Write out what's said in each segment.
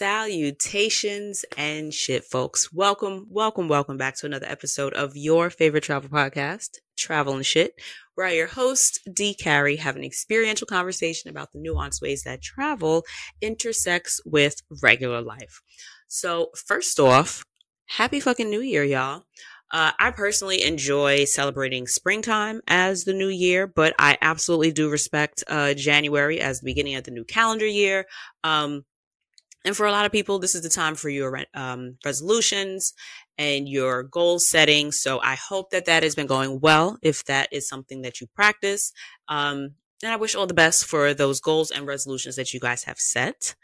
Salutations and shit, folks. Welcome, welcome, welcome back to another episode of your favorite travel podcast, Travel and Shit, where I, your host, D. Carrie, have an experiential conversation about the nuanced ways that travel intersects with regular life. So, first off, happy fucking new year, y'all. Uh, I personally enjoy celebrating springtime as the new year, but I absolutely do respect uh, January as the beginning of the new calendar year. Um, and for a lot of people, this is the time for your um, resolutions and your goal setting. So I hope that that has been going well. If that is something that you practice, um, and I wish all the best for those goals and resolutions that you guys have set.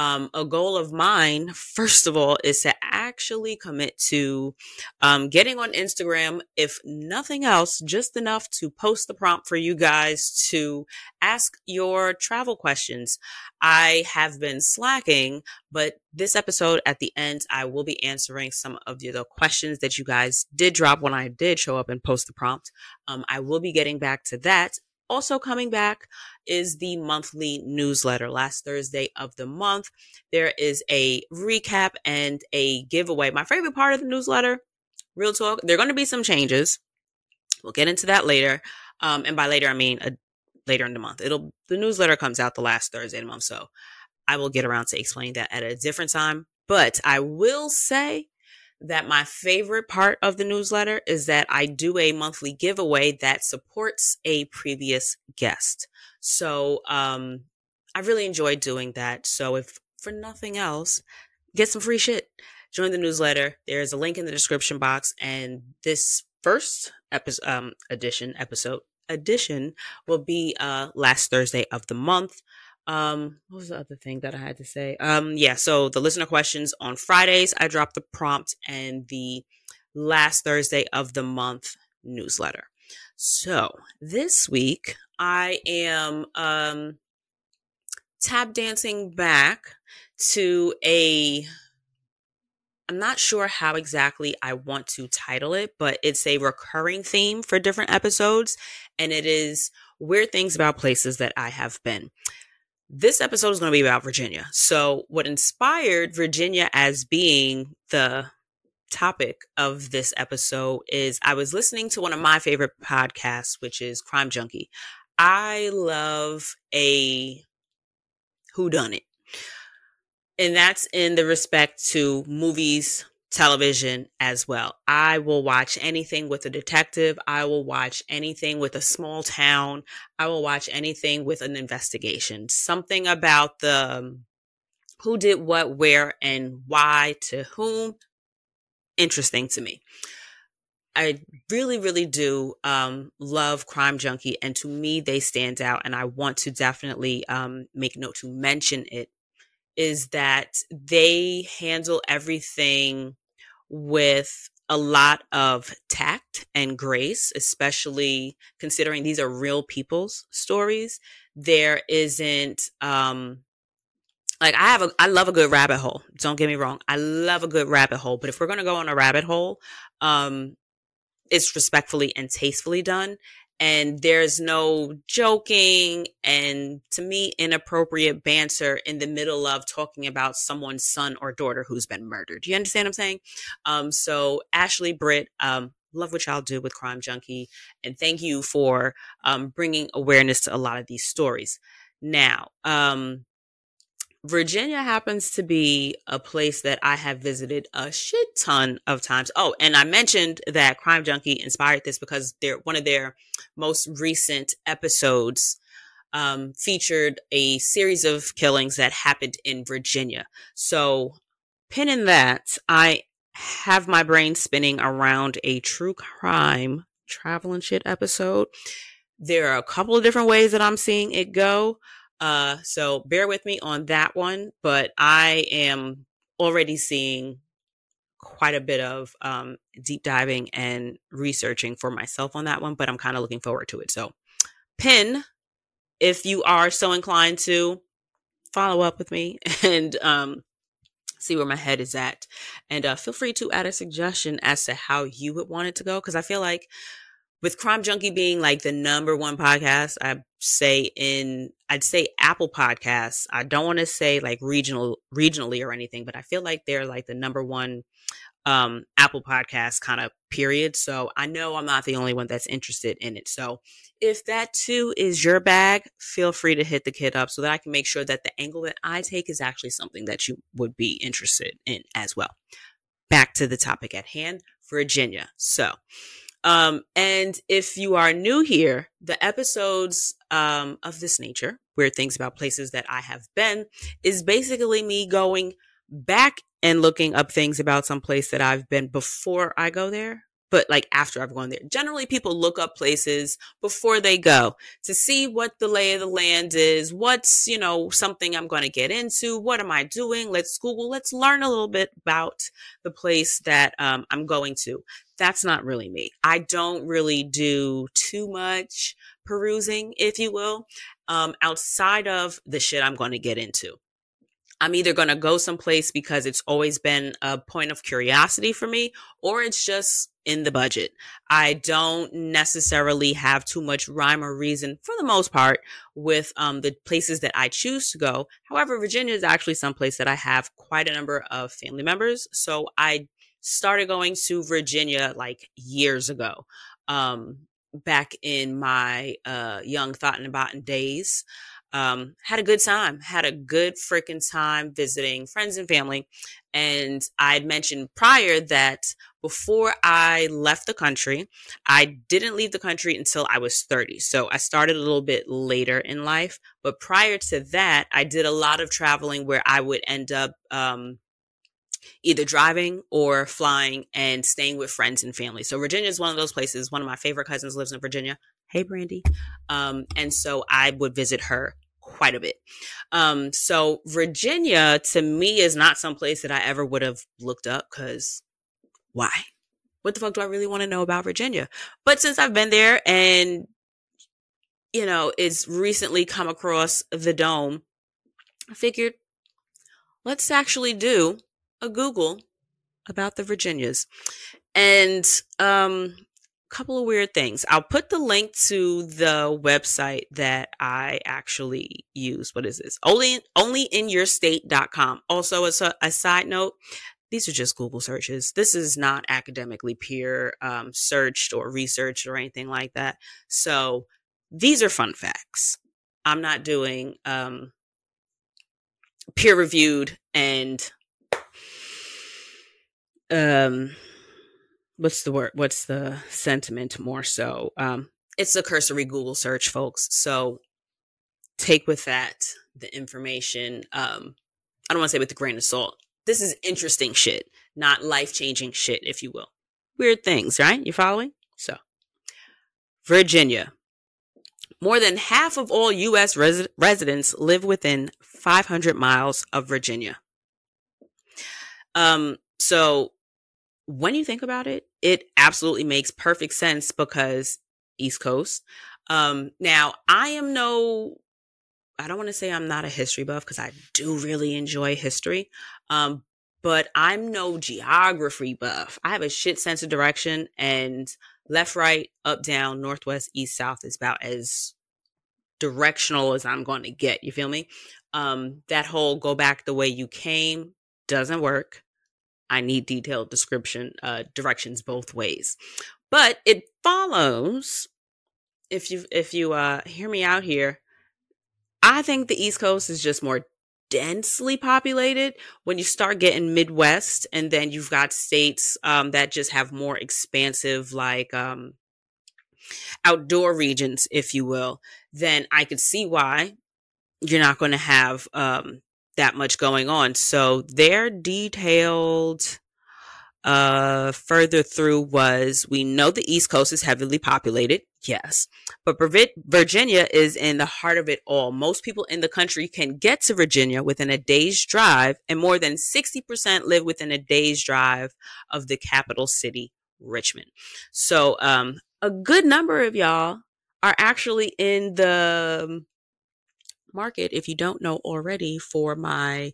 Um, a goal of mine, first of all, is to actually commit to um, getting on Instagram, if nothing else, just enough to post the prompt for you guys to ask your travel questions. I have been slacking, but this episode at the end, I will be answering some of the, questions that you guys did drop when I did show up and post the prompt. Um, I will be getting back to that also coming back is the monthly newsletter. Last Thursday of the month, there is a recap and a giveaway. My favorite part of the newsletter, real talk, there are going to be some changes. We'll get into that later. Um, and by later, I mean a, later in the month. It'll the newsletter comes out the last Thursday of the month, so I will get around to explaining that at a different time. But I will say that my favorite part of the newsletter is that I do a monthly giveaway that supports a previous guest. So, um, I really enjoy doing that. So if for nothing else, get some free shit. Join the newsletter. There's a link in the description box and this first episode, um, edition episode edition will be, uh, last Thursday of the month. Um, what was the other thing that I had to say? Um, yeah, so the listener questions on Fridays, I drop the prompt and the last Thursday of the month newsletter. So this week I am um tap dancing back to a I'm not sure how exactly I want to title it, but it's a recurring theme for different episodes and it is weird things about places that I have been. This episode is going to be about Virginia. So, what inspired Virginia as being the topic of this episode is I was listening to one of my favorite podcasts, which is Crime Junkie. I love a who done it. And that's in the respect to movies, television as well. I will watch anything with a detective. I will watch anything with a small town. I will watch anything with an investigation. Something about the um, who did what, where, and why to whom. Interesting to me. I really, really do um, love Crime Junkie, and to me, they stand out. And I want to definitely um, make note to mention it. Is that they handle everything with a lot of tact and grace, especially considering these are real people's stories. There isn't, um, like I have a, I love a good rabbit hole. Don't get me wrong. I love a good rabbit hole, but if we're going to go on a rabbit hole, um, it's respectfully and tastefully done and there's no joking and to me inappropriate banter in the middle of talking about someone's son or daughter who's been murdered. You understand what i'm saying? Um, so ashley brit um, love what y'all do with crime junkie and thank you for um, bringing awareness to a lot of these stories. Now um, Virginia happens to be a place that I have visited a shit ton of times. Oh, and I mentioned that Crime Junkie inspired this because they're one of their most recent episodes um, featured a series of killings that happened in Virginia. So, pinning that, I have my brain spinning around a true crime travel and shit episode. There are a couple of different ways that I'm seeing it go. Uh, so bear with me on that one, but I am already seeing quite a bit of um, deep diving and researching for myself on that one, but I'm kind of looking forward to it. So, pin, if you are so inclined to follow up with me and um, see where my head is at, and uh, feel free to add a suggestion as to how you would want it to go, because I feel like with Crime Junkie being like the number one podcast, I say in I'd say Apple Podcasts. I don't want to say like regional regionally or anything, but I feel like they're like the number one um Apple Podcast kind of period. So I know I'm not the only one that's interested in it. So if that too is your bag, feel free to hit the kid up so that I can make sure that the angle that I take is actually something that you would be interested in as well. Back to the topic at hand, Virginia. So um, and if you are new here, the episodes um, of this nature, weird things about places that I have been, is basically me going back and looking up things about some place that I've been before I go there, but like after I've gone there. Generally, people look up places before they go to see what the lay of the land is, what's, you know, something I'm going to get into, what am I doing? Let's Google, let's learn a little bit about the place that um, I'm going to that's not really me. I don't really do too much perusing, if you will, um, outside of the shit I'm going to get into. I'm either going to go someplace because it's always been a point of curiosity for me, or it's just in the budget. I don't necessarily have too much rhyme or reason for the most part with um, the places that I choose to go. However, Virginia is actually some place that I have quite a number of family members. So I started going to Virginia like years ago. Um, back in my uh, young thought and about days. Um, had a good time, had a good freaking time visiting friends and family. And I would mentioned prior that before I left the country, I didn't leave the country until I was 30. So I started a little bit later in life. But prior to that, I did a lot of traveling where I would end up, um, either driving or flying and staying with friends and family. So Virginia is one of those places. One of my favorite cousins lives in Virginia. Hey, Brandy. Um, and so I would visit her quite a bit. Um, so Virginia to me is not some place that I ever would have looked up because why? What the fuck do I really want to know about Virginia? But since I've been there and you know, it's recently come across the dome, I figured let's actually do a Google about the Virginias. And um couple of weird things. I'll put the link to the website that I actually use. What is this? Only onlyinyourstate.com. Also as a, a side note, these are just Google searches. This is not academically peer um, searched or researched or anything like that. So these are fun facts. I'm not doing um, peer reviewed and um what's the word what's the sentiment more so um it's a cursory google search folks so take with that the information um i don't want to say with a grain of salt this is interesting shit not life-changing shit if you will weird things right you following so virginia more than half of all U.S. Res- residents live within 500 miles of Virginia. Um, so when you think about it, it absolutely makes perfect sense because East Coast. Um, now, I am no, I don't want to say I'm not a history buff because I do really enjoy history. Um, but I'm no geography buff. I have a shit sense of direction and left, right, up, down, northwest, east, south is about as directional as I'm going to get. You feel me? Um, that whole go back the way you came doesn't work. I need detailed description, uh, directions both ways. But it follows, if you if you uh, hear me out here, I think the East Coast is just more densely populated when you start getting midwest and then you've got states um, that just have more expansive like um, outdoor regions if you will then i could see why you're not going to have um, that much going on. So their detailed uh further through was we know the East Coast is heavily populated. Yes. But Virginia is in the heart of it all. Most people in the country can get to Virginia within a day's drive, and more than 60% live within a day's drive of the capital city, Richmond. So, um, a good number of y'all are actually in the market, if you don't know already, for my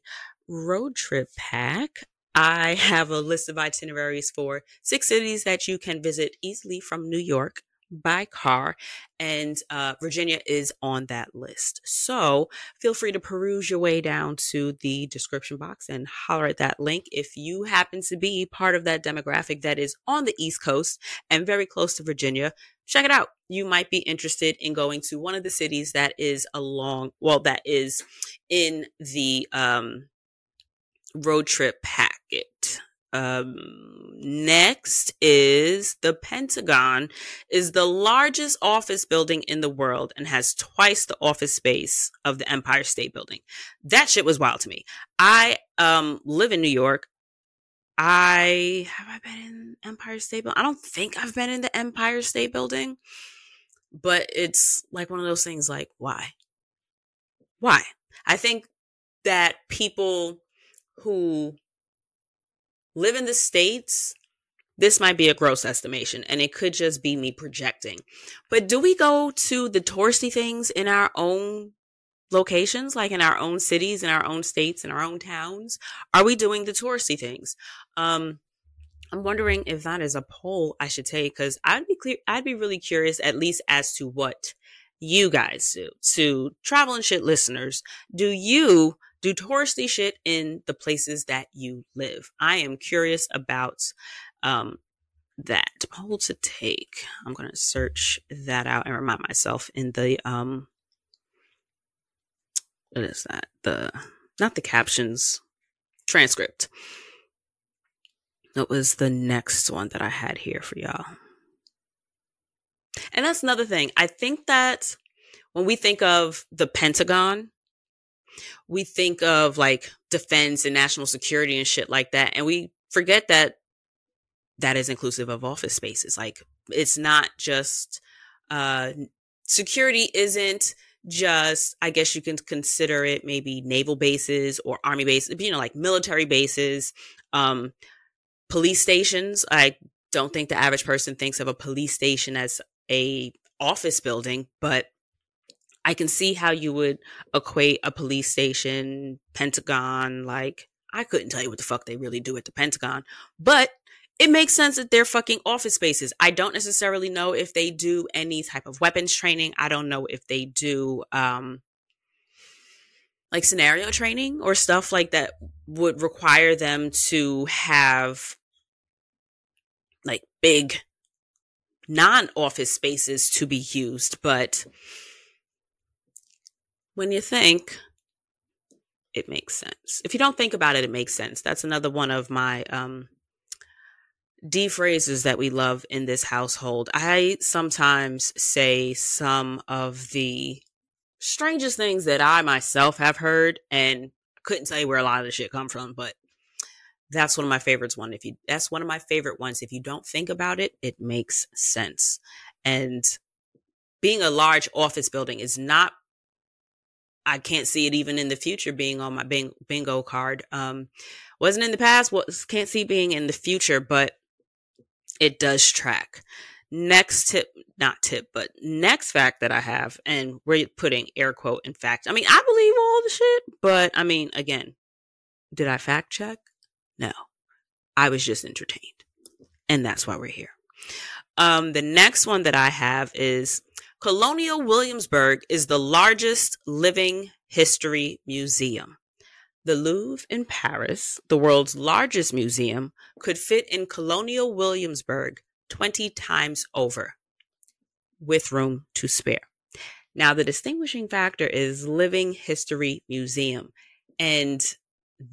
road trip pack. I have a list of itineraries for six cities that you can visit easily from New York by car, and uh, Virginia is on that list. So feel free to peruse your way down to the description box and holler at that link if you happen to be part of that demographic that is on the East Coast and very close to Virginia. Check it out. You might be interested in going to one of the cities that is along, well, that is in the um, road trip packet. Um, next is the Pentagon is the largest office building in the world and has twice the office space of the Empire State Building. That shit was wild to me. I um live in New York. I have I been in Empire State Building? I don't think I've been in the Empire State Building, but it's like one of those things like why? Why? I think that people who live in the States, this might be a gross estimation and it could just be me projecting. But do we go to the touristy things in our own locations, like in our own cities, in our own states, in our own towns? Are we doing the touristy things? Um, I'm wondering if that is a poll I should take because I'd be clear, I'd be really curious at least as to what you guys do. To travel and shit listeners, do you do touristy shit in the places that you live. I am curious about um, that poll to take. I'm to search that out and remind myself in the um, what is that? The not the captions transcript. It was the next one that I had here for y'all. And that's another thing. I think that when we think of the Pentagon, we think of like defense and national security and shit like that. And we forget that that is inclusive of office spaces. Like it's not just, uh, security isn't just, I guess you can consider it maybe naval bases or army bases, you know, like military bases, um, police stations. I don't think the average person thinks of a police station as a office building, but I can see how you would equate a police station, Pentagon, like I couldn't tell you what the fuck they really do at the Pentagon, but it makes sense that they're fucking office spaces. I don't necessarily know if they do any type of weapons training. I don't know if they do um like scenario training or stuff like that would require them to have like big non-office spaces to be used, but when you think, it makes sense. If you don't think about it, it makes sense. That's another one of my um, D phrases that we love in this household. I sometimes say some of the strangest things that I myself have heard and couldn't tell you where a lot of the shit come from, but that's one of my favorites one if you that's one of my favorite ones if you don't think about it it makes sense and being a large office building is not I can't see it even in the future being on my bingo card. Um, wasn't in the past, was can't see being in the future, but it does track. Next tip, not tip, but next fact that I have, and we're putting air quote in fact. I mean, I believe all the shit, but I mean, again, did I fact check? No, I was just entertained, and that's why we're here. Um, the next one that I have is Colonial Williamsburg is the largest living history museum. The Louvre in Paris, the world's largest museum, could fit in Colonial Williamsburg 20 times over with room to spare. Now, the distinguishing factor is Living History Museum, and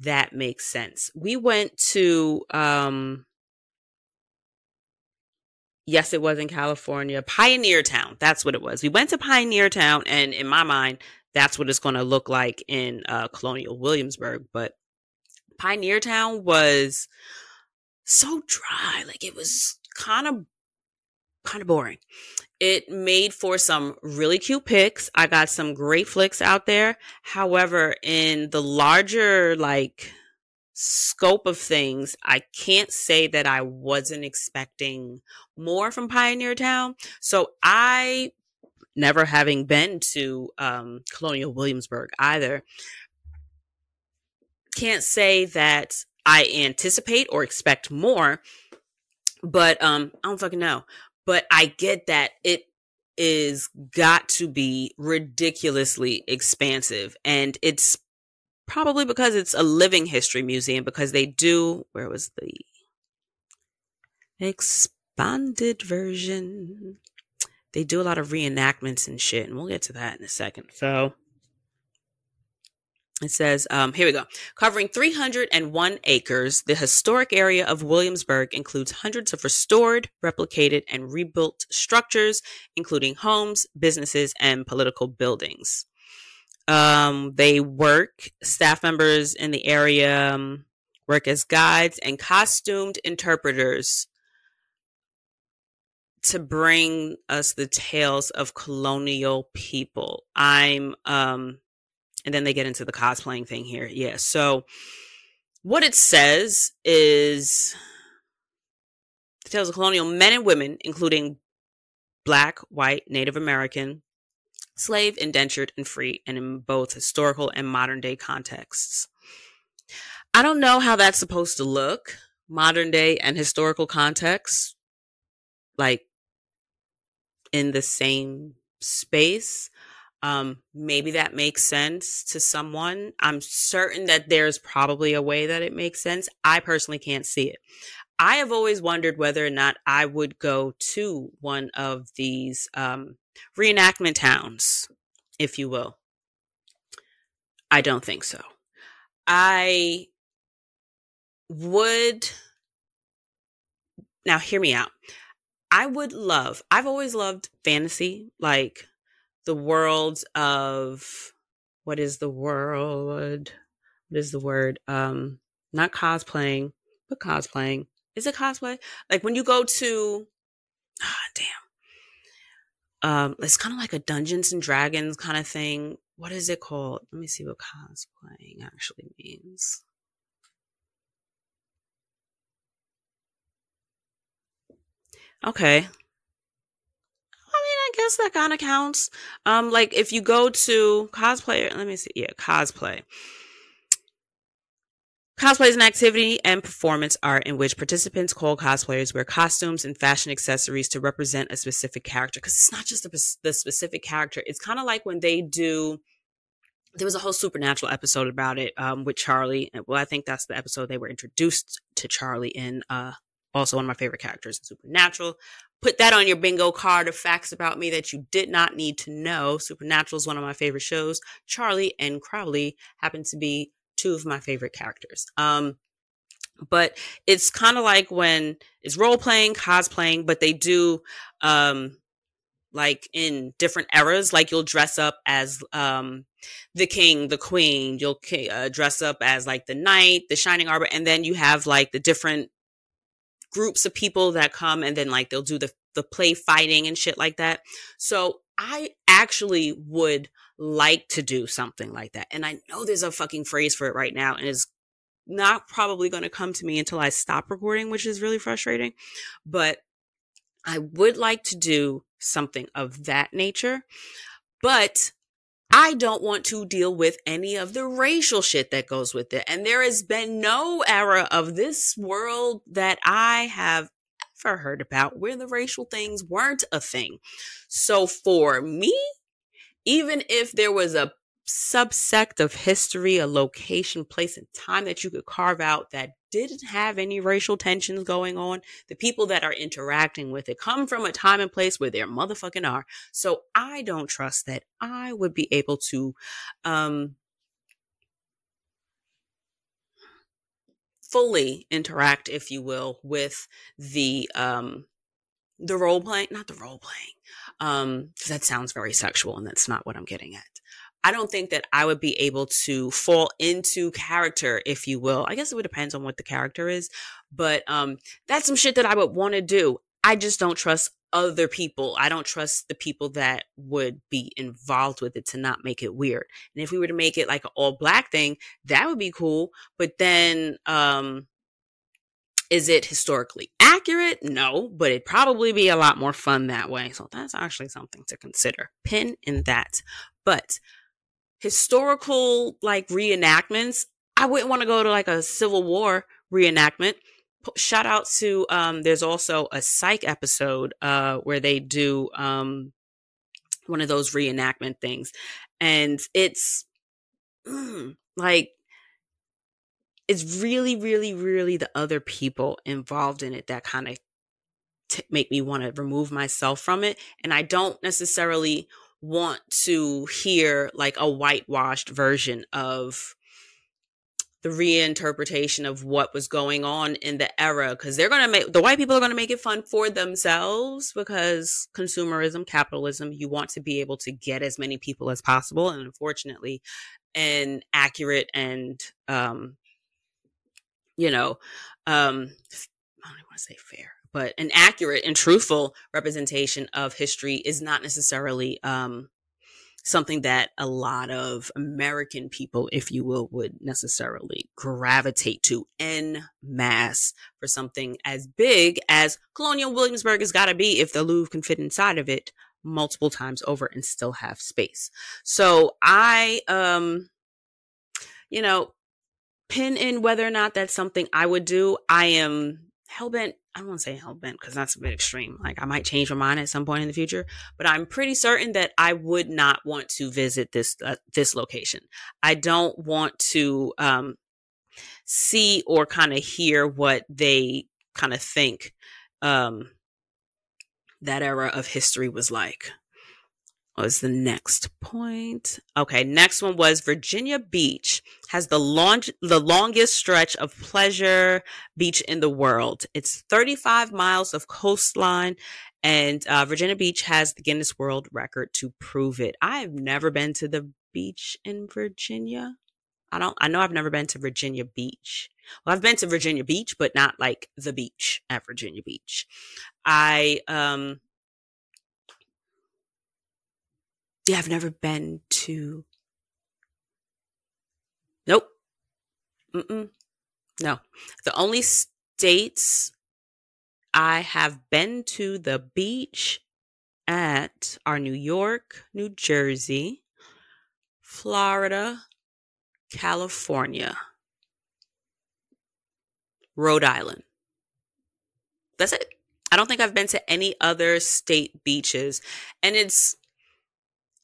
that makes sense. We went to um, yes, it was in California, Pioneer Town. That's what it was. We went to Pioneer Town, and in my mind, that's what it's going to look like in uh, Colonial Williamsburg. But Pioneer Town was so dry, like it was kind of kind of boring. It made for some really cute pics. I got some great flicks out there. However, in the larger like scope of things, I can't say that I wasn't expecting more from Pioneer Town. So I, never having been to um, Colonial Williamsburg either, can't say that I anticipate or expect more, but um, I don't fucking know. but I get that it is got to be ridiculously expansive and it's probably because it's a living history museum because they do where was the expanded version they do a lot of reenactments and shit and we'll get to that in a second so it says, um, here we go. Covering 301 acres, the historic area of Williamsburg includes hundreds of restored, replicated, and rebuilt structures, including homes, businesses, and political buildings. Um, they work, staff members in the area um, work as guides and costumed interpreters to bring us the tales of colonial people. I'm um, and then they get into the cosplaying thing here. Yeah. So what it says is the tales of colonial men and women, including black, white, Native American, slave, indentured, and free, and in both historical and modern day contexts. I don't know how that's supposed to look, modern day and historical context, like in the same space. Um, maybe that makes sense to someone. I'm certain that there's probably a way that it makes sense. I personally can't see it. I have always wondered whether or not I would go to one of these um, reenactment towns, if you will. I don't think so. I would. Now, hear me out. I would love, I've always loved fantasy, like the world of what is the world? What is the word? Um, not cosplaying, but cosplaying. Is it cosplay? Like when you go to, ah, damn. Um, it's kind of like a Dungeons and Dragons kind of thing. What is it called? Let me see what cosplaying actually means. Okay, I mean, I guess that kind of counts. Um, like if you go to cosplay, let me see. Yeah, cosplay. Cosplay is an activity and performance art in which participants called cosplayers wear costumes and fashion accessories to represent a specific character. Because it's not just the, the specific character. It's kind of like when they do. There was a whole supernatural episode about it um, with Charlie. Well, I think that's the episode they were introduced to Charlie in. Uh, also one of my favorite characters in Supernatural. Put that on your bingo card of facts about me that you did not need to know. Supernatural is one of my favorite shows. Charlie and Crowley happen to be two of my favorite characters. Um, but it's kind of like when it's role playing, cosplaying, but they do, um, like in different eras, like you'll dress up as, um, the king, the queen, you'll uh, dress up as like the knight, the shining armor, and then you have like the different groups of people that come and then like they'll do the the play fighting and shit like that. So I actually would like to do something like that. And I know there's a fucking phrase for it right now and it's not probably going to come to me until I stop recording, which is really frustrating. But I would like to do something of that nature. But I don't want to deal with any of the racial shit that goes with it. And there has been no era of this world that I have ever heard about where the racial things weren't a thing. So for me, even if there was a subsect of history, a location, place, and time that you could carve out that didn't have any racial tensions going on. The people that are interacting with it come from a time and place where there motherfucking are. So I don't trust that I would be able to, um, fully interact, if you will, with the, um, the role playing, not the role playing, um, that sounds very sexual and that's not what I'm getting at. I don't think that I would be able to fall into character, if you will. I guess it would depend on what the character is, but um, that's some shit that I would want to do. I just don't trust other people. I don't trust the people that would be involved with it to not make it weird. And if we were to make it like an all black thing, that would be cool. But then, um, is it historically accurate? No, but it'd probably be a lot more fun that way. So that's actually something to consider. Pin in that. But historical like reenactments, I wouldn't want to go to like a Civil War reenactment, shout out to um there's also a psych episode uh where they do um one of those reenactment things. And it's mm, like it's really really really the other people involved in it that kind of t- make me want to remove myself from it. And i don't necessarily want to hear like a whitewashed version of the reinterpretation of what was going on in the era because they're going to make the white people are going to make it fun for themselves because consumerism capitalism you want to be able to get as many people as possible and unfortunately an accurate and um you know um i don't want to say fair but an accurate and truthful representation of history is not necessarily um something that a lot of American people, if you will, would necessarily gravitate to en masse for something as big as Colonial Williamsburg has got to be if the Louvre can fit inside of it multiple times over and still have space. So I, um, you know, pin in whether or not that's something I would do. I am hellbent I don't want to say hell bent because that's a bit extreme. Like I might change my mind at some point in the future, but I'm pretty certain that I would not want to visit this uh, this location. I don't want to um, see or kind of hear what they kind of think um, that era of history was like was the next point? Okay, next one was Virginia Beach has the long the longest stretch of pleasure beach in the world. It's 35 miles of coastline and uh, Virginia Beach has the Guinness World Record to prove it. I have never been to the beach in Virginia. I don't I know I've never been to Virginia Beach. Well, I've been to Virginia Beach, but not like the beach at Virginia Beach. I um Yeah, I've never been to. Nope. Mm-mm. No. The only states I have been to the beach at are New York, New Jersey, Florida, California, Rhode Island. That's it. I don't think I've been to any other state beaches. And it's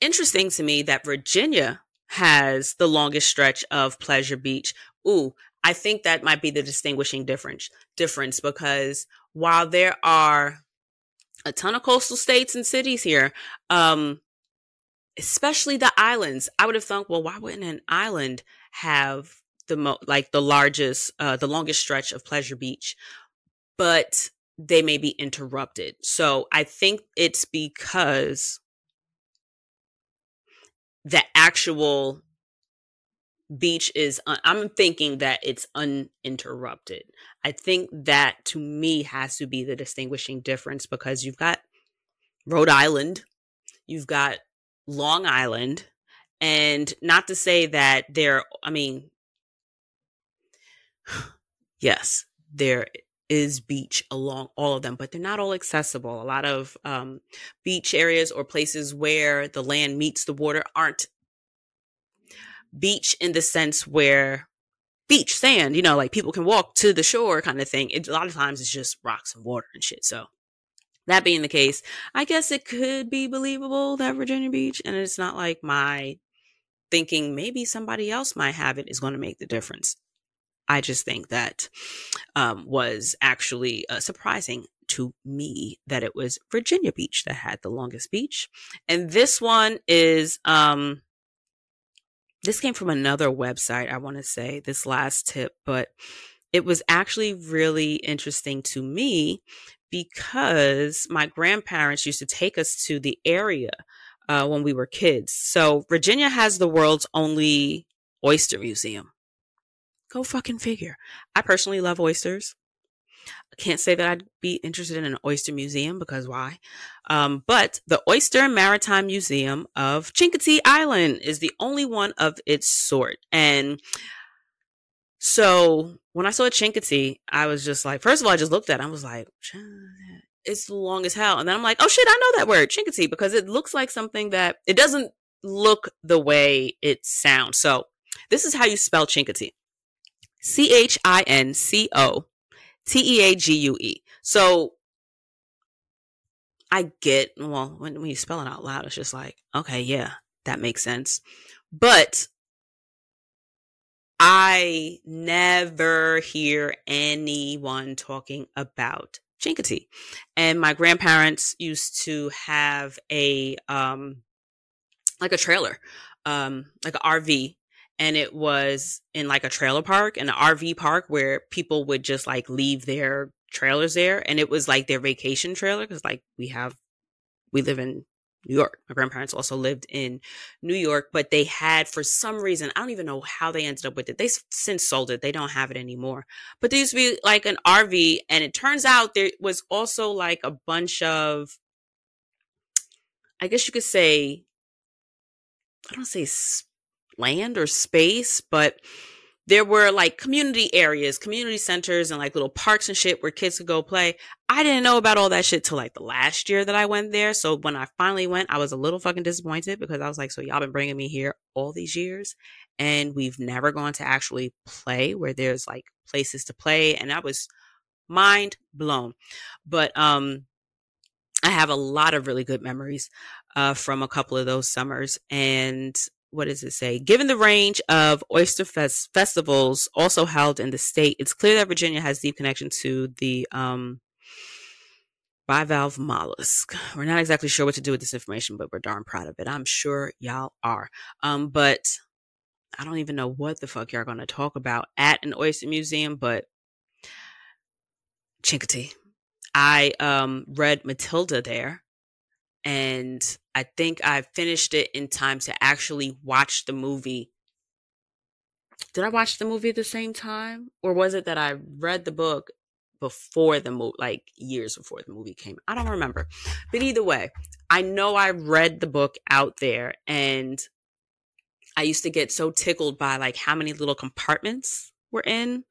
interesting to me that Virginia has the longest stretch of Pleasure Beach. Ooh, I think that might be the distinguishing difference difference because while there are a ton of coastal states and cities here, um, especially the islands, I would have thought, well, why wouldn't an island have the mo- like the largest, uh, the longest stretch of Pleasure Beach? But they may be interrupted. So I think it's because the actual beach is un- i'm thinking that it's uninterrupted. I think that to me has to be the distinguishing difference because you've got rhode island you've got long island and not to say that there i mean yes there is beach along all of them, but they're not all accessible. A lot of um, beach areas or places where the land meets the water aren't beach in the sense where beach sand, you know, like people can walk to the shore kind of thing. It, a lot of times it's just rocks and water and shit. So that being the case, I guess it could be believable that Virginia Beach, and it's not like my thinking maybe somebody else might have it is going to make the difference. I just think that um, was actually uh, surprising to me that it was Virginia Beach that had the longest beach. And this one is, um, this came from another website, I want to say, this last tip, but it was actually really interesting to me because my grandparents used to take us to the area uh, when we were kids. So Virginia has the world's only oyster museum. Go fucking figure. I personally love oysters. I can't say that I'd be interested in an oyster museum because why? Um, but the Oyster Maritime Museum of Chincoteague Island is the only one of its sort. And so when I saw Chincoteague, I was just like, first of all, I just looked at it. I was like, it's long as hell. And then I'm like, oh shit, I know that word, Chincoteague, because it looks like something that it doesn't look the way it sounds. So this is how you spell Chincoteague. C H I N C O T E A G U E. So I get, well, when, when you spell it out loud, it's just like, okay, yeah, that makes sense. But I never hear anyone talking about Chincoteague. And my grandparents used to have a, um, like a trailer, um, like an RV. And it was in like a trailer park, an RV park where people would just like leave their trailers there. And it was like their vacation trailer because like we have, we live in New York. My grandparents also lived in New York, but they had, for some reason, I don't even know how they ended up with it. They since sold it. They don't have it anymore. But there used to be like an RV, and it turns out there was also like a bunch of, I guess you could say, I don't say land or space, but there were like community areas, community centers, and like little parks and shit where kids could go play. I didn't know about all that shit till like the last year that I went there. So when I finally went, I was a little fucking disappointed because I was like, so y'all been bringing me here all these years and we've never gone to actually play where there's like places to play. And I was mind blown. But, um, I have a lot of really good memories uh, from a couple of those summers. And what does it say? Given the range of oyster fest- festivals also held in the state, it's clear that Virginia has deep connection to the um, bivalve mollusk. We're not exactly sure what to do with this information, but we're darn proud of it. I'm sure y'all are. Um, but I don't even know what the fuck y'all going to talk about at an oyster museum, but Chincoteague. I um, read Matilda there, and I think I finished it in time to actually watch the movie. Did I watch the movie at the same time? Or was it that I read the book before the movie, like years before the movie came. I don't remember. But either way, I know I read the book out there and I used to get so tickled by like how many little compartments were in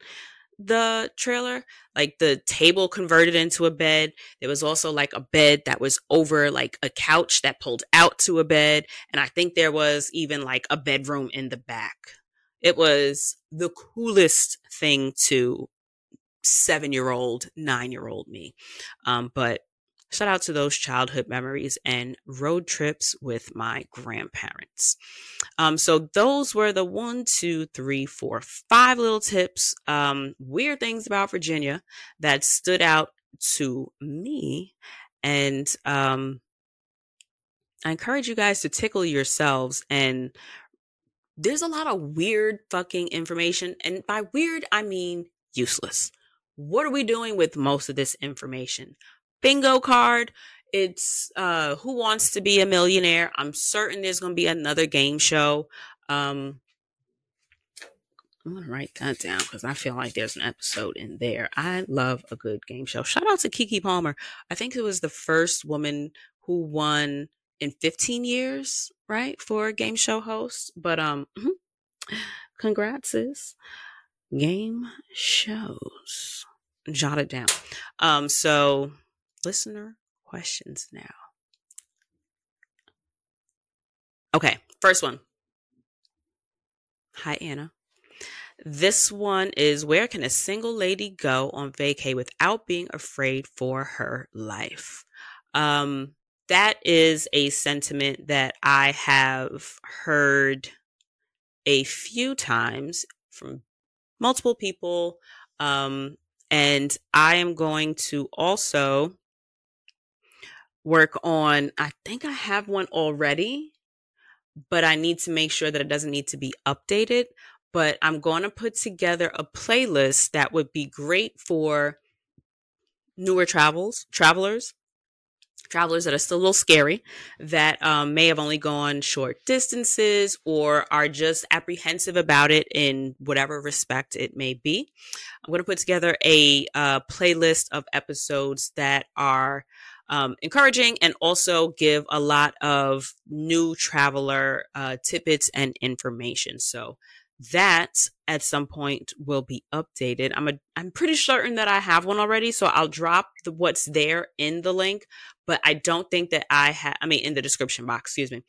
the trailer. Like the table converted into a bed. There was also like a bed that was over like a couch that pulled out to a bed. And I think there was even like a bedroom in the back. It was the coolest thing to seven year old, nine year old me. Um, but shout out to those childhood memories and road trips with my grandparents. Um, so those were the one, two, three, four, five little tips, um, weird things about Virginia that stood out to me. And um, I encourage you guys to tickle yourselves and there's a lot of weird fucking information. And by weird, I mean useless what are we doing with most of this information? Bingo card. It's uh, Who Wants to Be a Millionaire. I'm certain there's going to be another game show. Um, I'm going to write that down because I feel like there's an episode in there. I love a good game show. Shout out to Keke Palmer. I think it was the first woman who won in 15 years, right, for a game show host. But um, mm-hmm. congrats, sis. Game shows jot it down. Um, so listener questions now. Okay, first one. Hi, Anna. This one is where can a single lady go on vacay without being afraid for her life? Um, that is a sentiment that I have heard a few times from multiple people. Um, and I am going to also work on, I think I have one already, but I need to make sure that it doesn't need to be updated. But I'm going to put together a playlist that would be great for newer travels, travelers travelers that are still a little scary, that um, may have only gone short distances or are just apprehensive about it in whatever respect it may be. I'm going to put together a uh, playlist of episodes that are um, encouraging and also give a lot of new traveler uh, tidbits and information. So that at some point will be updated. I'm a I'm pretty certain that I have one already, so I'll drop the what's there in the link, but I don't think that I have I mean in the description box, excuse me.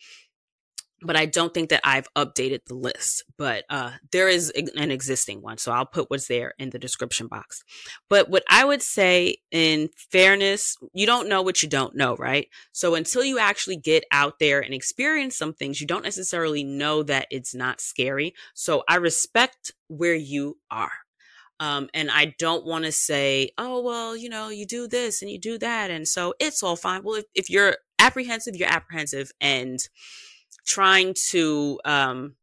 But I don't think that I've updated the list. But uh, there is an existing one, so I'll put what's there in the description box. But what I would say, in fairness, you don't know what you don't know, right? So until you actually get out there and experience some things, you don't necessarily know that it's not scary. So I respect where you are. Um, and I don't want to say, oh, well, you know, you do this and you do that. And so it's all fine. Well, if, if you're apprehensive, you're apprehensive. And trying to, um,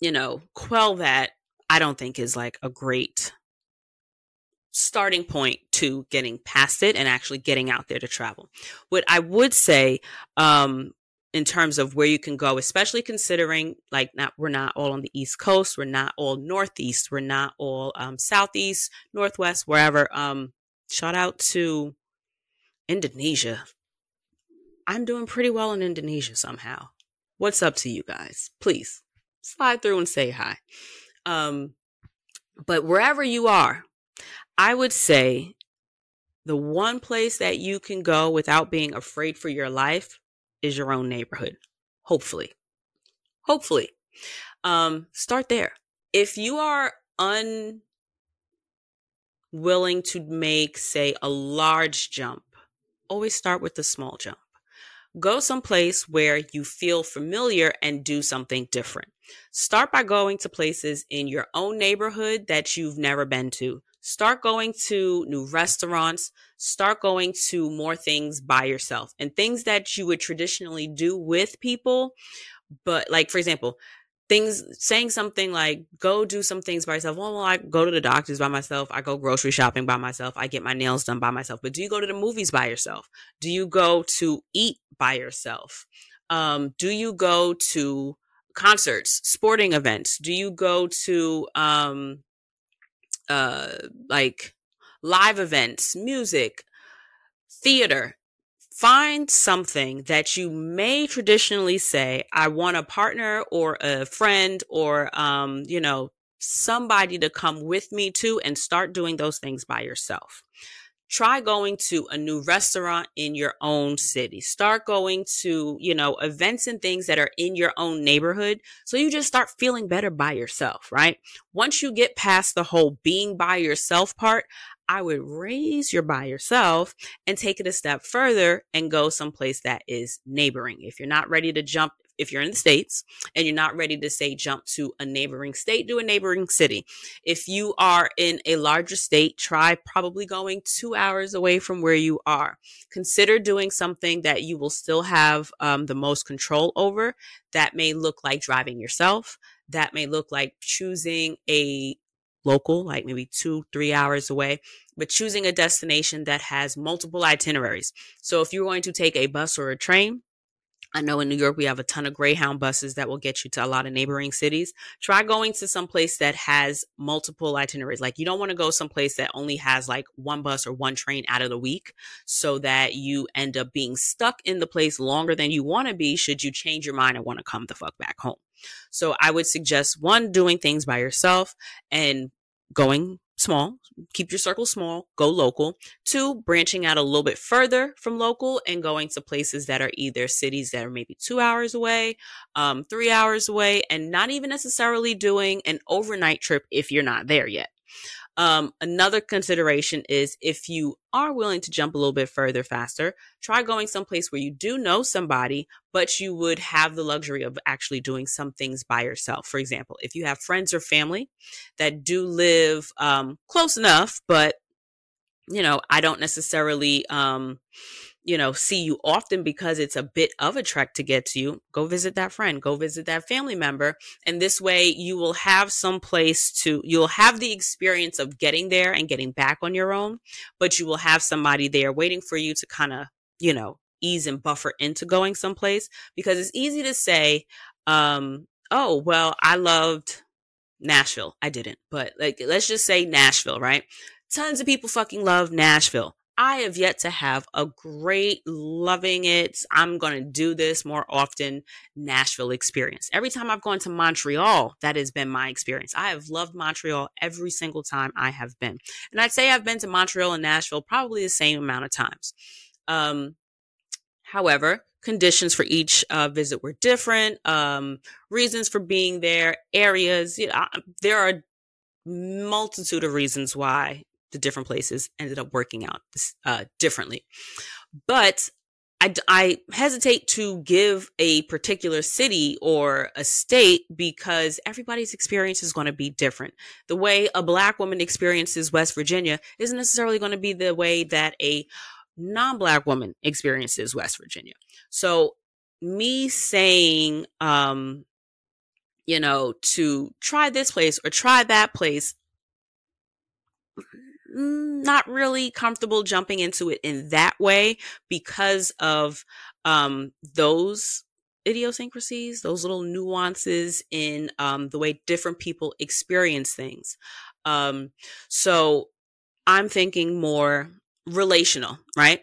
you know, quell that, I don't think is like a great starting point to getting past it and actually getting out there to travel. What I would say, um, in terms of where you can go, especially considering like not we're not all on the East Coast, we're not all Northeast, we're not all um, Southeast, Northwest, wherever. Um, shout out to Indonesia. I'm doing pretty well in Indonesia somehow what's up to you guys? Please slide through and say hi. Um, but wherever you are, I would say the one place that you can go without being afraid for your life is your own neighborhood. Hopefully. Hopefully. Um, start there. If you are unwilling to make, say, a large jump, always start with the small jump. Go someplace where you feel familiar and do something different. Start by going to places in your own neighborhood that you've never been to. Start going to new restaurants. Start going to more things by yourself and things that you would traditionally do with people. But, like, for example, things saying something like go do some things by yourself. Well, i go to the doctors by myself. I go grocery shopping by myself. I get my nails done by myself. But do you go to the movies by yourself? Do you go to eat by yourself? Um, do you go to concerts sporting events? Do you go to um, uh, like live events music theater find something that you may traditionally say, I want a partner or a friend or, um, you know, somebody to come with me to and start doing those things by yourself. Try going to a new restaurant in your own city. Start going to, you know, events and things that are in your own neighborhood. So you just start feeling better by yourself, right? Once you get past the whole being by yourself part, I would raise your by yourself and take it a step further and go someplace that is neighboring. If you're not ready to jump, if you're in the States and you're not ready to say jump to a neighboring state, do a neighboring city. If you are in a larger state, try probably going two hours away from where you are. Consider doing something that you will still have um, the most control over. That may look like driving yourself. That may look like choosing a local, like maybe two, three hours away, but choosing a destination that has multiple itineraries. So if you're going to take a bus or a train, I know in New York we have a ton of Greyhound buses that will get you to a lot of neighboring cities. Try going to some place that has multiple itineraries. Like you don't want to go someplace that only has like one bus or one train out of the week so that you end up being stuck in the place longer than you want to be should you change your mind and want to come the fuck back home. So I would suggest one doing things by yourself and going small, keep your circle small, go local. Two, branching out a little bit further from local and going to places that are either cities that are maybe two hours away, um, three hours away, and not even necessarily doing an overnight trip if you're not there yet. Um, another consideration is if you are willing to jump a little bit further faster, try going someplace where you do know somebody, but you would have the luxury of actually doing some things by yourself. For example, if you have friends or family that do live um, close enough, but you know, I don't necessarily um, you know, see you often because it's a bit of a trek to get to you, go visit that friend, go visit that family member. And this way you will have some place to, you'll have the experience of getting there and getting back on your own, but you will have somebody there waiting for you to kind of, you know, ease and buffer into going someplace because it's easy to say, um, oh, well, I loved Nashville. I didn't, but like, let's just say Nashville, right? Tons of people fucking love Nashville. I have yet to have a great loving it. I'm going to do this more often Nashville experience. Every time I've gone to Montreal, that has been my experience. I have loved Montreal every single time I have been. And I'd say I've been to Montreal and Nashville probably the same amount of times. Um, However, conditions for each uh, visit were different. Um, reasons for being there, areas. You know, there are multitude of reasons why the different places ended up working out uh, differently. But I, I hesitate to give a particular city or a state because everybody's experience is going to be different. The way a black woman experiences West Virginia isn't necessarily going to be the way that a non black woman experiences West Virginia. So, me saying, um, you know, to try this place or try that place not really comfortable jumping into it in that way because of um, those idiosyncrasies, those little nuances in um, the way different people experience things. Um, so I'm thinking more relational, right?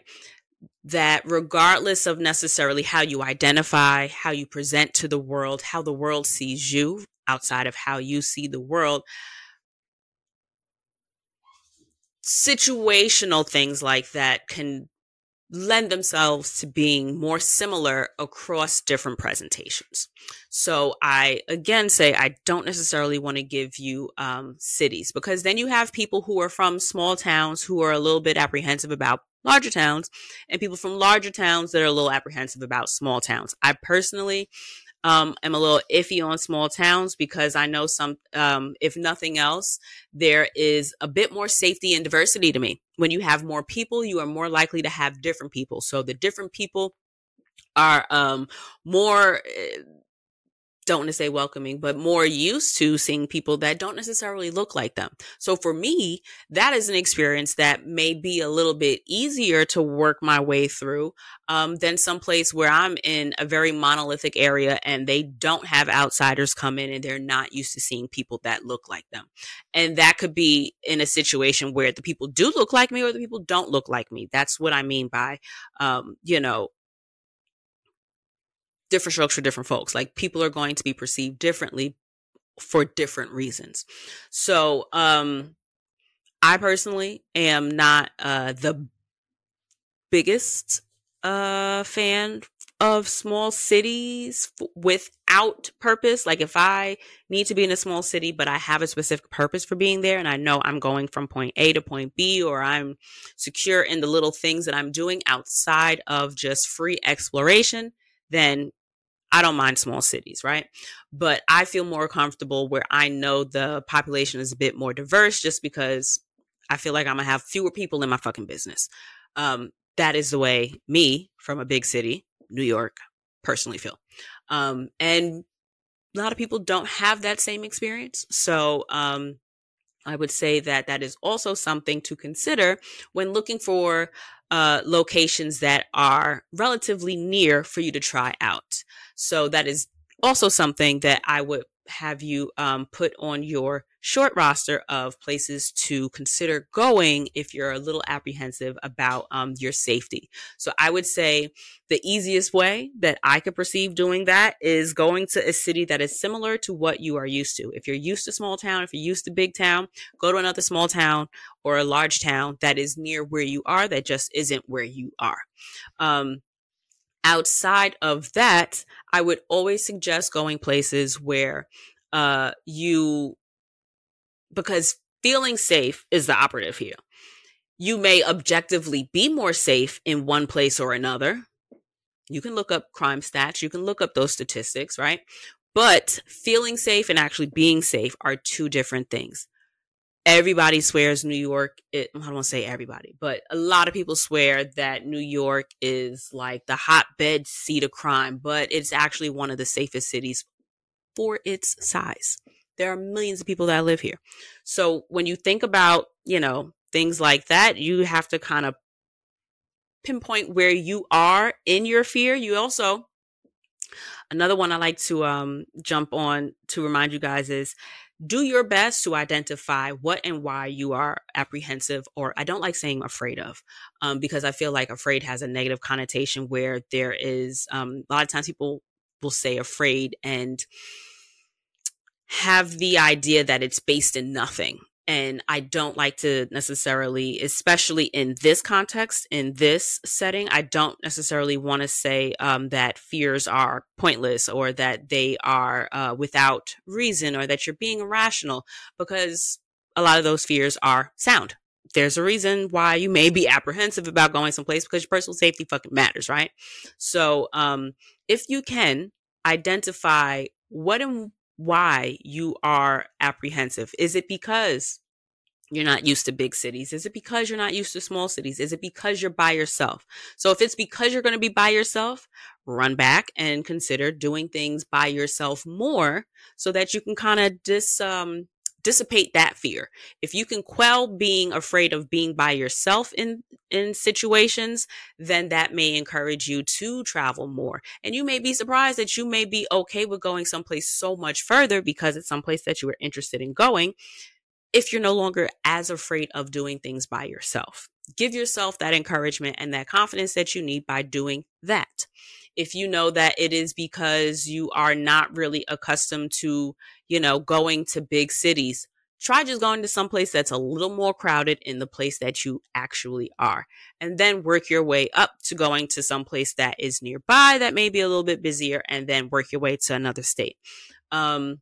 That regardless of necessarily how you identify, how you present to the world, how the world sees you outside of how you see the world, situational things like that can lend themselves to being more similar across different presentations. So I again say I don't necessarily want to give you um, cities because then you have people who are from small towns who are a little bit apprehensive about larger towns and people from larger towns that are a little apprehensive about small towns. I personally um, am a little iffy on small towns because I know some, um, if nothing else, there is a bit more safety and diversity to me. When you have more people, you are more likely to have different people. So the different people are um, more eh, don't want to say welcoming, but more used to seeing people that don't necessarily look like them. So for me, that is an experience that may be a little bit easier to work my way through um, than some place where I'm in a very monolithic area and they don't have outsiders come in and they're not used to seeing people that look like them. And that could be in a situation where the people do look like me or the people don't look like me. That's what I mean by, um, you know, different strokes for different folks. Like people are going to be perceived differently for different reasons. So, um, I personally am not uh, the biggest uh, fan of small cities f- without purpose. Like if I need to be in a small city, but I have a specific purpose for being there and I know I'm going from point A to point B or I'm secure in the little things that I'm doing outside of just free exploration, then I don't mind small cities, right? But I feel more comfortable where I know the population is a bit more diverse just because I feel like I'm gonna have fewer people in my fucking business. Um, that is the way me from a big city, New York, personally feel. Um, and a lot of people don't have that same experience. So, um, I would say that that is also something to consider when looking for uh, locations that are relatively near for you to try out. So that is also something that I would have you um, put on your short roster of places to consider going if you're a little apprehensive about um, your safety. So I would say the easiest way that I could perceive doing that is going to a city that is similar to what you are used to. If you're used to small town, if you're used to big town, go to another small town or a large town that is near where you are that just isn't where you are. Um, outside of that, I would always suggest going places where uh, you, because feeling safe is the operative here. You may objectively be more safe in one place or another. You can look up crime stats, you can look up those statistics, right? But feeling safe and actually being safe are two different things everybody swears New York. It, I don't want to say everybody, but a lot of people swear that New York is like the hotbed seat of crime, but it's actually one of the safest cities for its size. There are millions of people that live here. So when you think about, you know, things like that, you have to kind of pinpoint where you are in your fear. You also, another one I like to um, jump on to remind you guys is do your best to identify what and why you are apprehensive or i don't like saying afraid of um, because i feel like afraid has a negative connotation where there is um, a lot of times people will say afraid and have the idea that it's based in nothing and I don't like to necessarily, especially in this context, in this setting, I don't necessarily want to say um, that fears are pointless or that they are uh, without reason or that you're being irrational because a lot of those fears are sound. There's a reason why you may be apprehensive about going someplace because your personal safety fucking matters, right? So, um, if you can identify what and why you are apprehensive? Is it because you're not used to big cities? Is it because you're not used to small cities? Is it because you're by yourself? So if it's because you're going to be by yourself, run back and consider doing things by yourself more so that you can kind of dis um dissipate that fear. If you can quell being afraid of being by yourself in in situations, then that may encourage you to travel more. And you may be surprised that you may be okay with going someplace so much further because it's someplace that you were interested in going if you're no longer as afraid of doing things by yourself. Give yourself that encouragement and that confidence that you need by doing that. If you know that it is because you are not really accustomed to you know, going to big cities, try just going to some place that's a little more crowded in the place that you actually are. And then work your way up to going to some place that is nearby that may be a little bit busier and then work your way to another state. Um,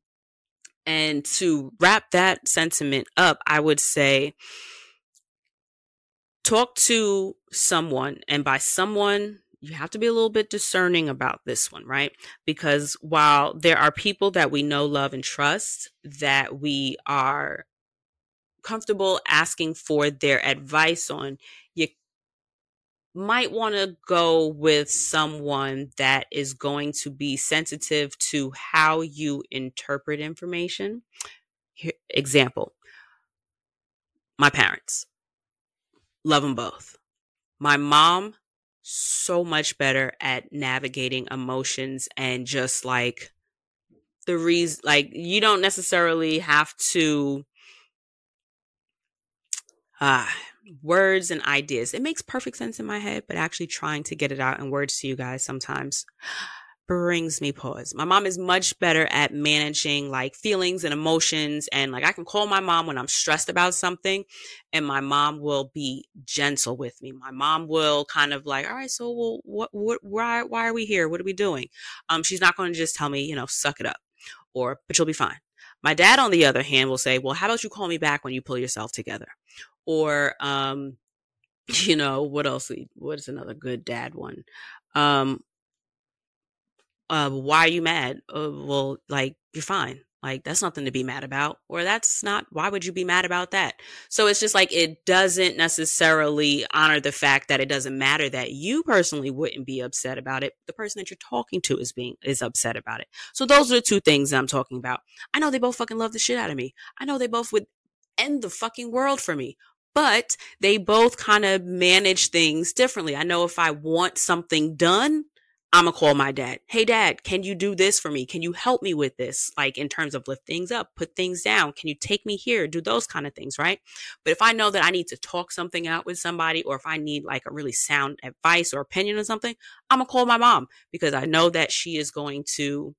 and to wrap that sentiment up, I would say talk to someone. And by someone, you have to be a little bit discerning about this one, right? Because while there are people that we know, love, and trust that we are comfortable asking for their advice on, you might want to go with someone that is going to be sensitive to how you interpret information. Here, example my parents, love them both. My mom so much better at navigating emotions and just like the reason like you don't necessarily have to uh words and ideas. It makes perfect sense in my head but actually trying to get it out in words to you guys sometimes brings me pause. My mom is much better at managing like feelings and emotions. And like I can call my mom when I'm stressed about something and my mom will be gentle with me. My mom will kind of like, all right, so well, what, what, why, why are we here? What are we doing? Um, she's not going to just tell me, you know, suck it up or, but you'll be fine. My dad, on the other hand, will say, well, how about you call me back when you pull yourself together? Or, um, you know, what else? What is another good dad one? Um, uh, why are you mad? Uh, well, like, you're fine. Like, that's nothing to be mad about. Or that's not, why would you be mad about that? So it's just like, it doesn't necessarily honor the fact that it doesn't matter that you personally wouldn't be upset about it. The person that you're talking to is being, is upset about it. So those are the two things I'm talking about. I know they both fucking love the shit out of me. I know they both would end the fucking world for me but they both kind of manage things differently. I know if I want something done, I'm gonna call my dad. Hey, dad, can you do this for me? Can you help me with this? Like in terms of lift things up, put things down. Can you take me here? Do those kind of things, right? But if I know that I need to talk something out with somebody or if I need like a really sound advice or opinion on something, I'm gonna call my mom because I know that she is going to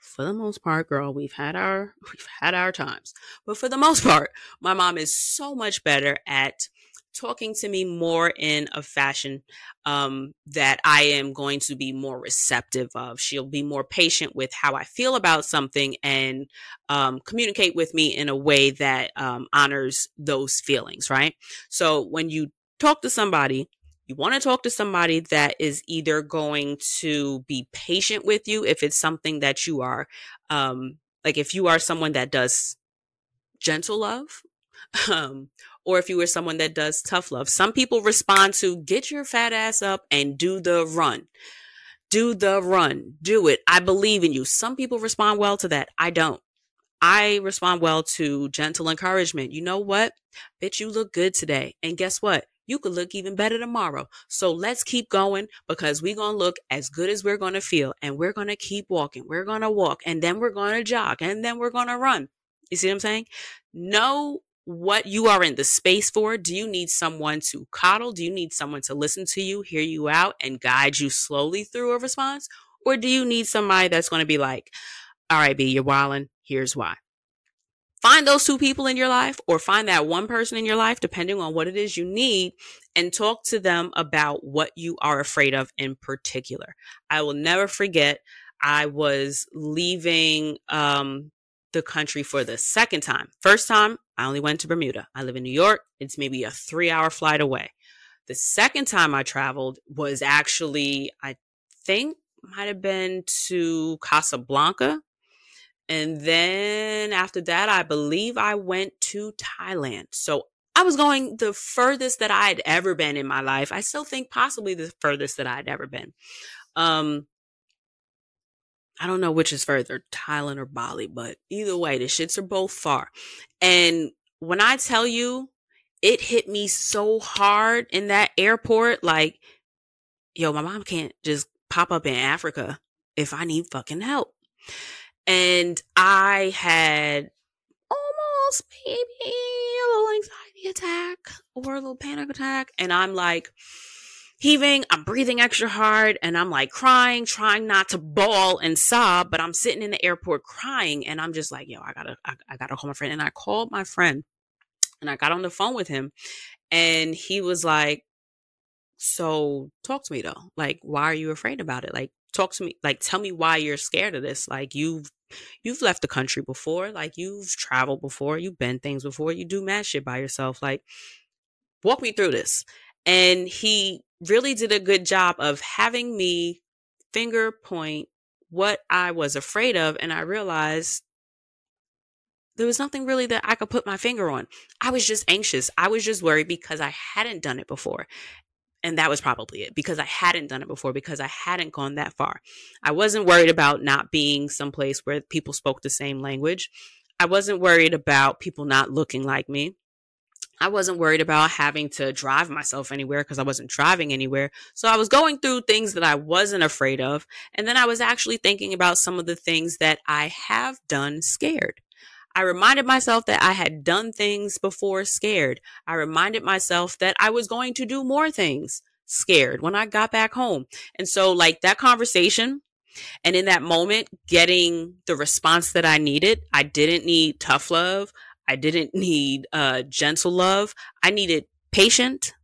for the most part, girl, we've had our we've had our times. But for the most part, my mom is so much better at talking to me more in a fashion um, that I am going to be more receptive of. She'll be more patient with how I feel about something and um, communicate with me in a way that um, honors those feelings, right? So when you talk to somebody, you want to talk to somebody that is either going to be patient with you if it's something that you are, um, like if you are someone that does gentle love, um, or if you were someone that does tough love. Some people respond to get your fat ass up and do the run. Do the run. Do it. I believe in you. Some people respond well to that. I don't. I respond well to gentle encouragement. You know what? Bitch, you look good today. And guess what? You could look even better tomorrow. So let's keep going because we're going to look as good as we're going to feel and we're going to keep walking. We're going to walk and then we're going to jog and then we're going to run. You see what I'm saying? No what you are in the space for. Do you need someone to coddle? Do you need someone to listen to you, hear you out, and guide you slowly through a response? Or do you need somebody that's going to be like, all right, B, you're wilding. Here's why. find those two people in your life or find that one person in your life, depending on what it is you need, and talk to them about what you are afraid of in particular. I will never forget, I was leaving um, the country for the second time. First time, I only went to Bermuda. I live in New York, it's maybe a three hour flight away. The second time I traveled was actually, I think, might have been to Casablanca and then after that, I believe I went to Thailand. So I was going the furthest that I had ever been in my life. I still think possibly the furthest that I'd ever been. Um, I don't know which is further, Thailand or Bali, but either way, the shits are both far. And when I tell you, it hit me so hard in that airport, like, yo, my mom can't just pop up in Africa if I need fucking help. And I had almost maybe a little anxiety attack or a little panic attack. And I'm like heaving, I'm breathing extra hard, and I'm like crying, trying not to bawl and sob, but I'm sitting in the airport crying. And I'm just like, yo, I gotta, I, I gotta call my friend. And I called my friend and I got on the phone with him. And he was like, so talk to me though. Like, why are you afraid about it? Like, talk to me like tell me why you're scared of this like you've you've left the country before like you've traveled before you've been things before you do mad shit by yourself like walk me through this and he really did a good job of having me finger point what i was afraid of and i realized there was nothing really that I could put my finger on. I was just anxious. I was just worried because I hadn't done it before. And that was probably it because I hadn't done it before, because I hadn't gone that far. I wasn't worried about not being someplace where people spoke the same language. I wasn't worried about people not looking like me. I wasn't worried about having to drive myself anywhere because I wasn't driving anywhere. So I was going through things that I wasn't afraid of. And then I was actually thinking about some of the things that I have done scared. I reminded myself that I had done things before scared. I reminded myself that I was going to do more things scared when I got back home. And so, like that conversation, and in that moment, getting the response that I needed, I didn't need tough love. I didn't need uh, gentle love. I needed patient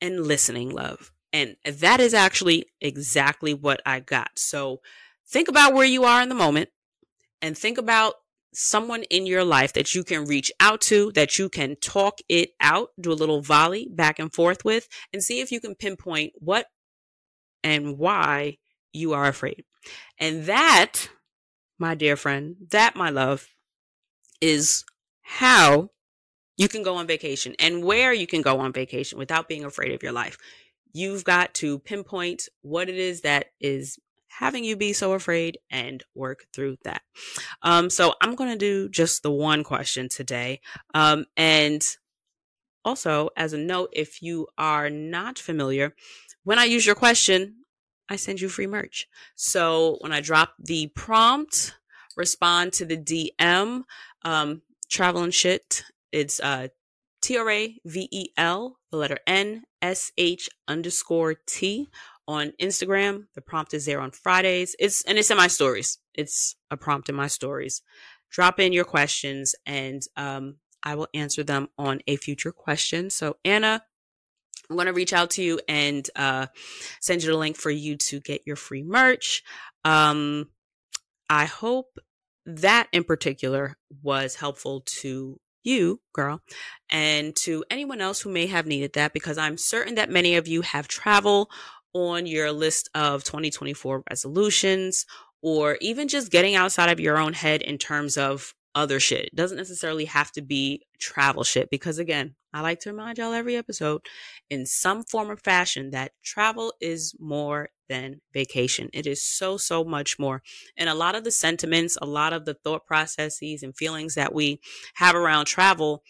and listening love. And that is actually exactly what I got. So think about where you are in the moment and think about someone in your life that you can reach out to, that you can talk it out, do a little volley back and forth with, and see if you can pinpoint what and why you are afraid. And that, my dear friend, that, my love, is how you can go on vacation and where you can go on vacation without being afraid of your life. You've got to pinpoint what it is that is having you be so afraid and work through that. Um, so I'm going to do just the one question today. Um, and also, as a note, if you are not familiar, when I use your question, I send you free merch. So when I drop the prompt, respond to the DM, um, travel and shit. It's uh, T R A V E L, the letter N S H underscore T on Instagram. The prompt is there on Fridays. It's and it's in my stories. It's a prompt in my stories. Drop in your questions and um, I will answer them on a future question. So Anna, I'm going to reach out to you and uh, send you the link for you to get your free merch. Um, I hope that in particular was helpful to you, girl, and to anyone else who may have needed that because I'm certain that many of you have travel on your list of 2024 resolutions or even just getting outside of your own head in terms of other shit. It doesn't necessarily have to be travel shit because again, I like to remind y'all every episode in some form or fashion that travel is more than vacation. It is so, so much more. And a lot of the sentiments, a lot of the thought processes and feelings that we have around travel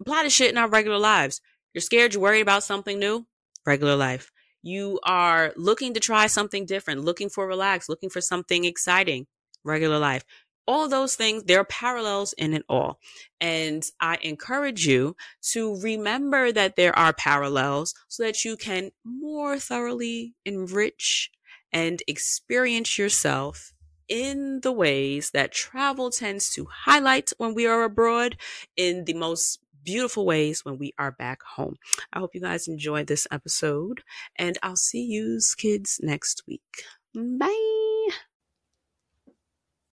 apply to shit in our regular lives. You're scared, you're worried about something new, regular life you are looking to try something different, looking for relax, looking for something exciting, regular life. All those things, there are parallels in it all. And I encourage you to remember that there are parallels so that you can more thoroughly enrich and experience yourself in the ways that travel tends to highlight when we are abroad in the most beautiful ways when we are back home. I hope you guys enjoyed this episode and I'll see you kids next week. Bye.